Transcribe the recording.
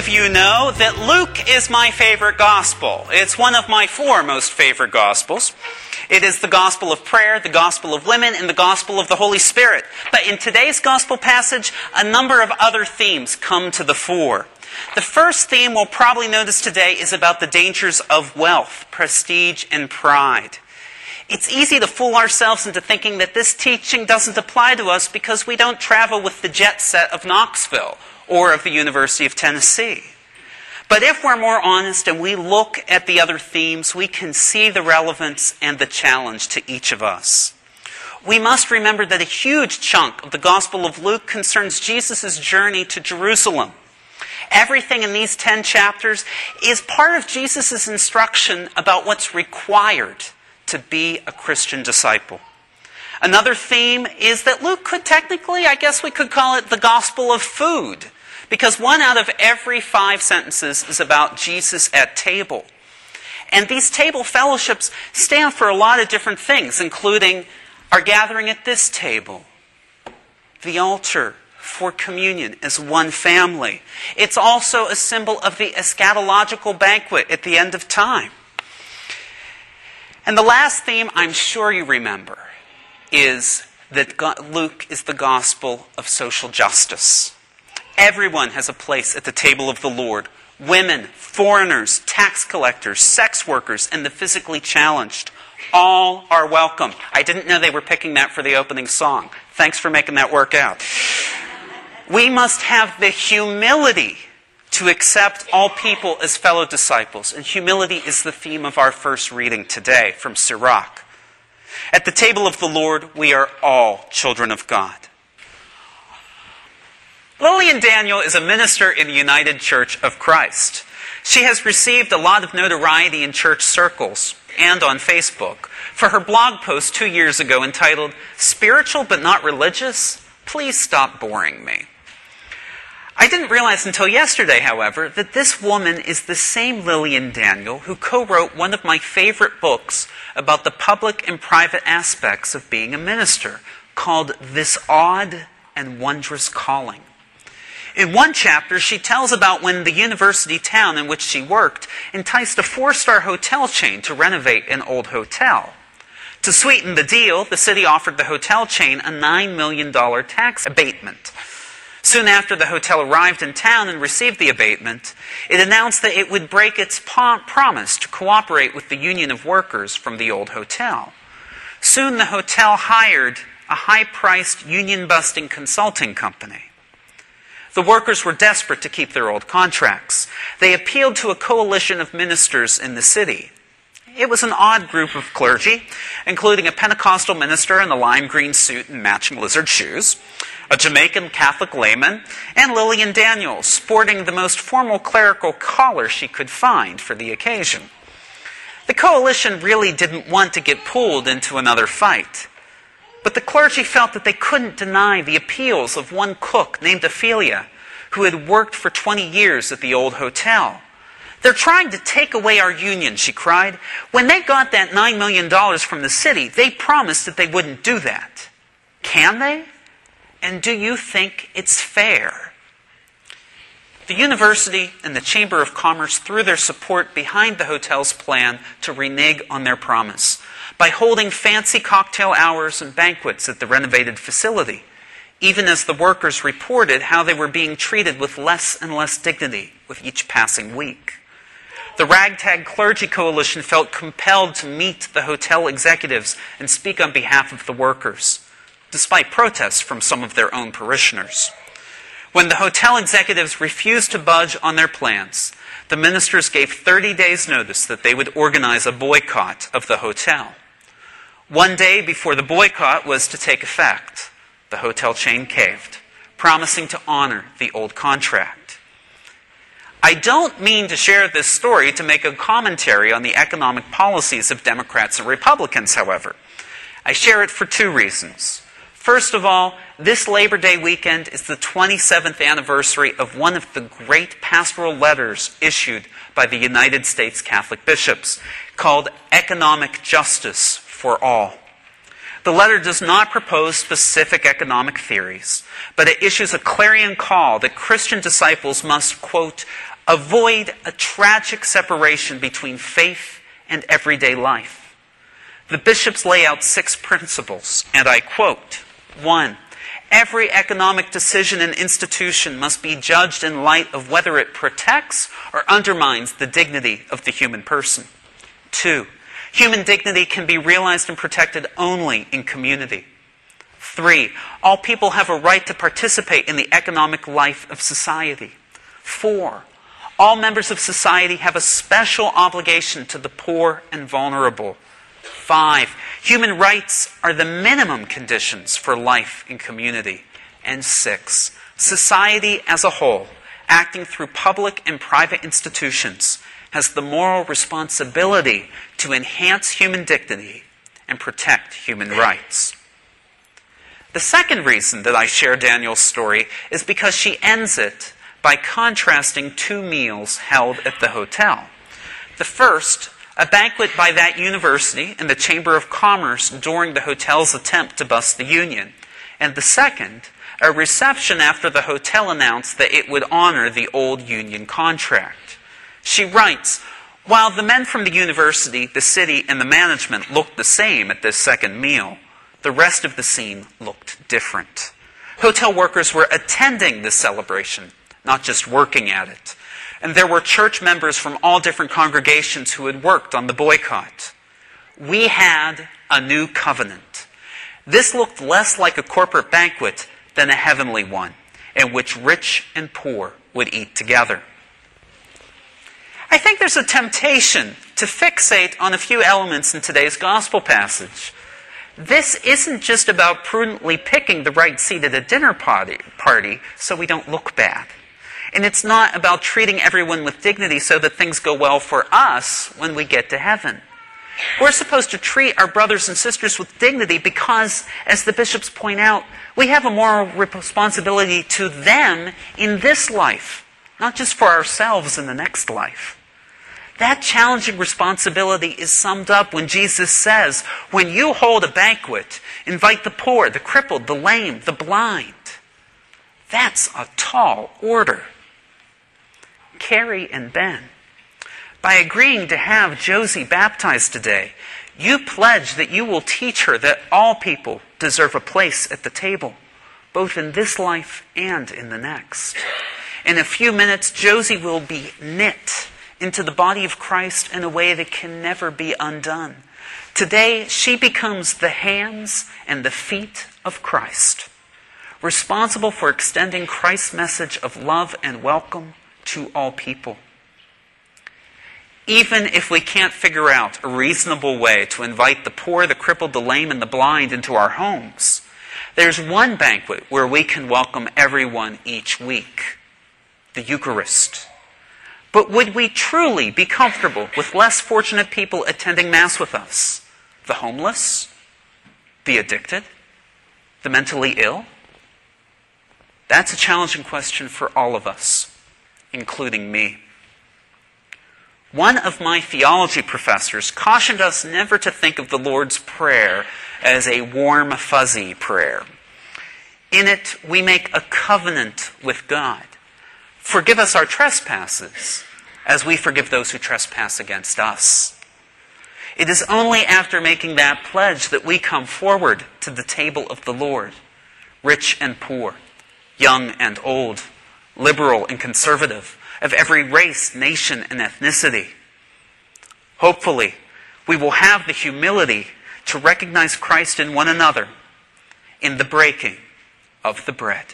of you know that Luke is my favorite gospel. It's one of my four most favorite gospels. It is the gospel of prayer, the gospel of women, and the gospel of the Holy Spirit. But in today's gospel passage, a number of other themes come to the fore. The first theme we'll probably notice today is about the dangers of wealth, prestige, and pride. It's easy to fool ourselves into thinking that this teaching doesn't apply to us because we don't travel with the jet set of Knoxville or of the University of Tennessee. But if we're more honest and we look at the other themes, we can see the relevance and the challenge to each of us. We must remember that a huge chunk of the Gospel of Luke concerns Jesus' journey to Jerusalem. Everything in these 10 chapters is part of Jesus' instruction about what's required to be a Christian disciple. Another theme is that Luke could technically, I guess we could call it the gospel of food, because one out of every five sentences is about Jesus at table. And these table fellowships stand for a lot of different things, including our gathering at this table, the altar for communion as one family. It's also a symbol of the eschatological banquet at the end of time. And the last theme I'm sure you remember is that Luke is the gospel of social justice. Everyone has a place at the table of the Lord women, foreigners, tax collectors, sex workers, and the physically challenged. All are welcome. I didn't know they were picking that for the opening song. Thanks for making that work out. We must have the humility to accept all people as fellow disciples. And humility is the theme of our first reading today from Sirach. At the table of the Lord, we are all children of God. Lillian Daniel is a minister in the United Church of Christ. She has received a lot of notoriety in church circles and on Facebook for her blog post two years ago entitled Spiritual but Not Religious? Please Stop Boring Me. I didn't realize until yesterday, however, that this woman is the same Lillian Daniel who co wrote one of my favorite books about the public and private aspects of being a minister, called This Odd and Wondrous Calling. In one chapter, she tells about when the university town in which she worked enticed a four star hotel chain to renovate an old hotel. To sweeten the deal, the city offered the hotel chain a $9 million tax abatement. Soon after the hotel arrived in town and received the abatement, it announced that it would break its promise to cooperate with the union of workers from the old hotel. Soon the hotel hired a high priced union busting consulting company. The workers were desperate to keep their old contracts. They appealed to a coalition of ministers in the city. It was an odd group of clergy, including a Pentecostal minister in a lime green suit and matching lizard shoes, a Jamaican Catholic layman, and Lillian Daniels, sporting the most formal clerical collar she could find for the occasion. The coalition really didn't want to get pulled into another fight. But the clergy felt that they couldn't deny the appeals of one cook named Ophelia, who had worked for 20 years at the old hotel. They're trying to take away our union, she cried. When they got that $9 million from the city, they promised that they wouldn't do that. Can they? And do you think it's fair? The university and the Chamber of Commerce threw their support behind the hotel's plan to renege on their promise by holding fancy cocktail hours and banquets at the renovated facility, even as the workers reported how they were being treated with less and less dignity with each passing week. The Ragtag Clergy Coalition felt compelled to meet the hotel executives and speak on behalf of the workers despite protests from some of their own parishioners. When the hotel executives refused to budge on their plans, the ministers gave 30 days' notice that they would organize a boycott of the hotel. One day before the boycott was to take effect, the hotel chain caved, promising to honor the old contract. I don't mean to share this story to make a commentary on the economic policies of Democrats and Republicans, however. I share it for two reasons. First of all, this Labor Day weekend is the 27th anniversary of one of the great pastoral letters issued by the United States Catholic bishops called Economic Justice for All. The letter does not propose specific economic theories, but it issues a clarion call that Christian disciples must, quote, avoid a tragic separation between faith and everyday life. The bishops lay out six principles, and I quote 1. Every economic decision and institution must be judged in light of whether it protects or undermines the dignity of the human person. Two, human dignity can be realized and protected only in community. Three, all people have a right to participate in the economic life of society. Four, all members of society have a special obligation to the poor and vulnerable. Five, human rights are the minimum conditions for life in community. And six, society as a whole, acting through public and private institutions, has the moral responsibility to enhance human dignity and protect human rights. The second reason that I share Daniel's story is because she ends it by contrasting two meals held at the hotel. The first a banquet by that university and the Chamber of Commerce during the hotel's attempt to bust the union. And the second, a reception after the hotel announced that it would honor the old union contract. She writes, while the men from the university, the city, and the management looked the same at this second meal, the rest of the scene looked different. Hotel workers were attending the celebration, not just working at it. And there were church members from all different congregations who had worked on the boycott. We had a new covenant. This looked less like a corporate banquet than a heavenly one, in which rich and poor would eat together. I think there's a temptation to fixate on a few elements in today's gospel passage. This isn't just about prudently picking the right seat at a dinner party, party so we don't look bad. And it's not about treating everyone with dignity so that things go well for us when we get to heaven. We're supposed to treat our brothers and sisters with dignity because, as the bishops point out, we have a moral responsibility to them in this life, not just for ourselves in the next life. That challenging responsibility is summed up when Jesus says, When you hold a banquet, invite the poor, the crippled, the lame, the blind. That's a tall order. Carrie and Ben, by agreeing to have Josie baptized today, you pledge that you will teach her that all people deserve a place at the table, both in this life and in the next. In a few minutes, Josie will be knit into the body of Christ in a way that can never be undone. Today, she becomes the hands and the feet of Christ, responsible for extending Christ's message of love and welcome to all people. Even if we can't figure out a reasonable way to invite the poor, the crippled, the lame, and the blind into our homes, there's one banquet where we can welcome everyone each week the Eucharist. But would we truly be comfortable with less fortunate people attending Mass with us? The homeless? The addicted? The mentally ill? That's a challenging question for all of us including me. One of my theology professors cautioned us never to think of the Lord's Prayer as a warm, fuzzy prayer. In it, we make a covenant with God. Forgive us our trespasses, as we forgive those who trespass against us. It is only after making that pledge that we come forward to the table of the Lord, rich and poor, young and old, liberal and conservative, of every race, nation, and ethnicity. Hopefully, we will have the humility to recognize Christ in one another in the breaking of the bread.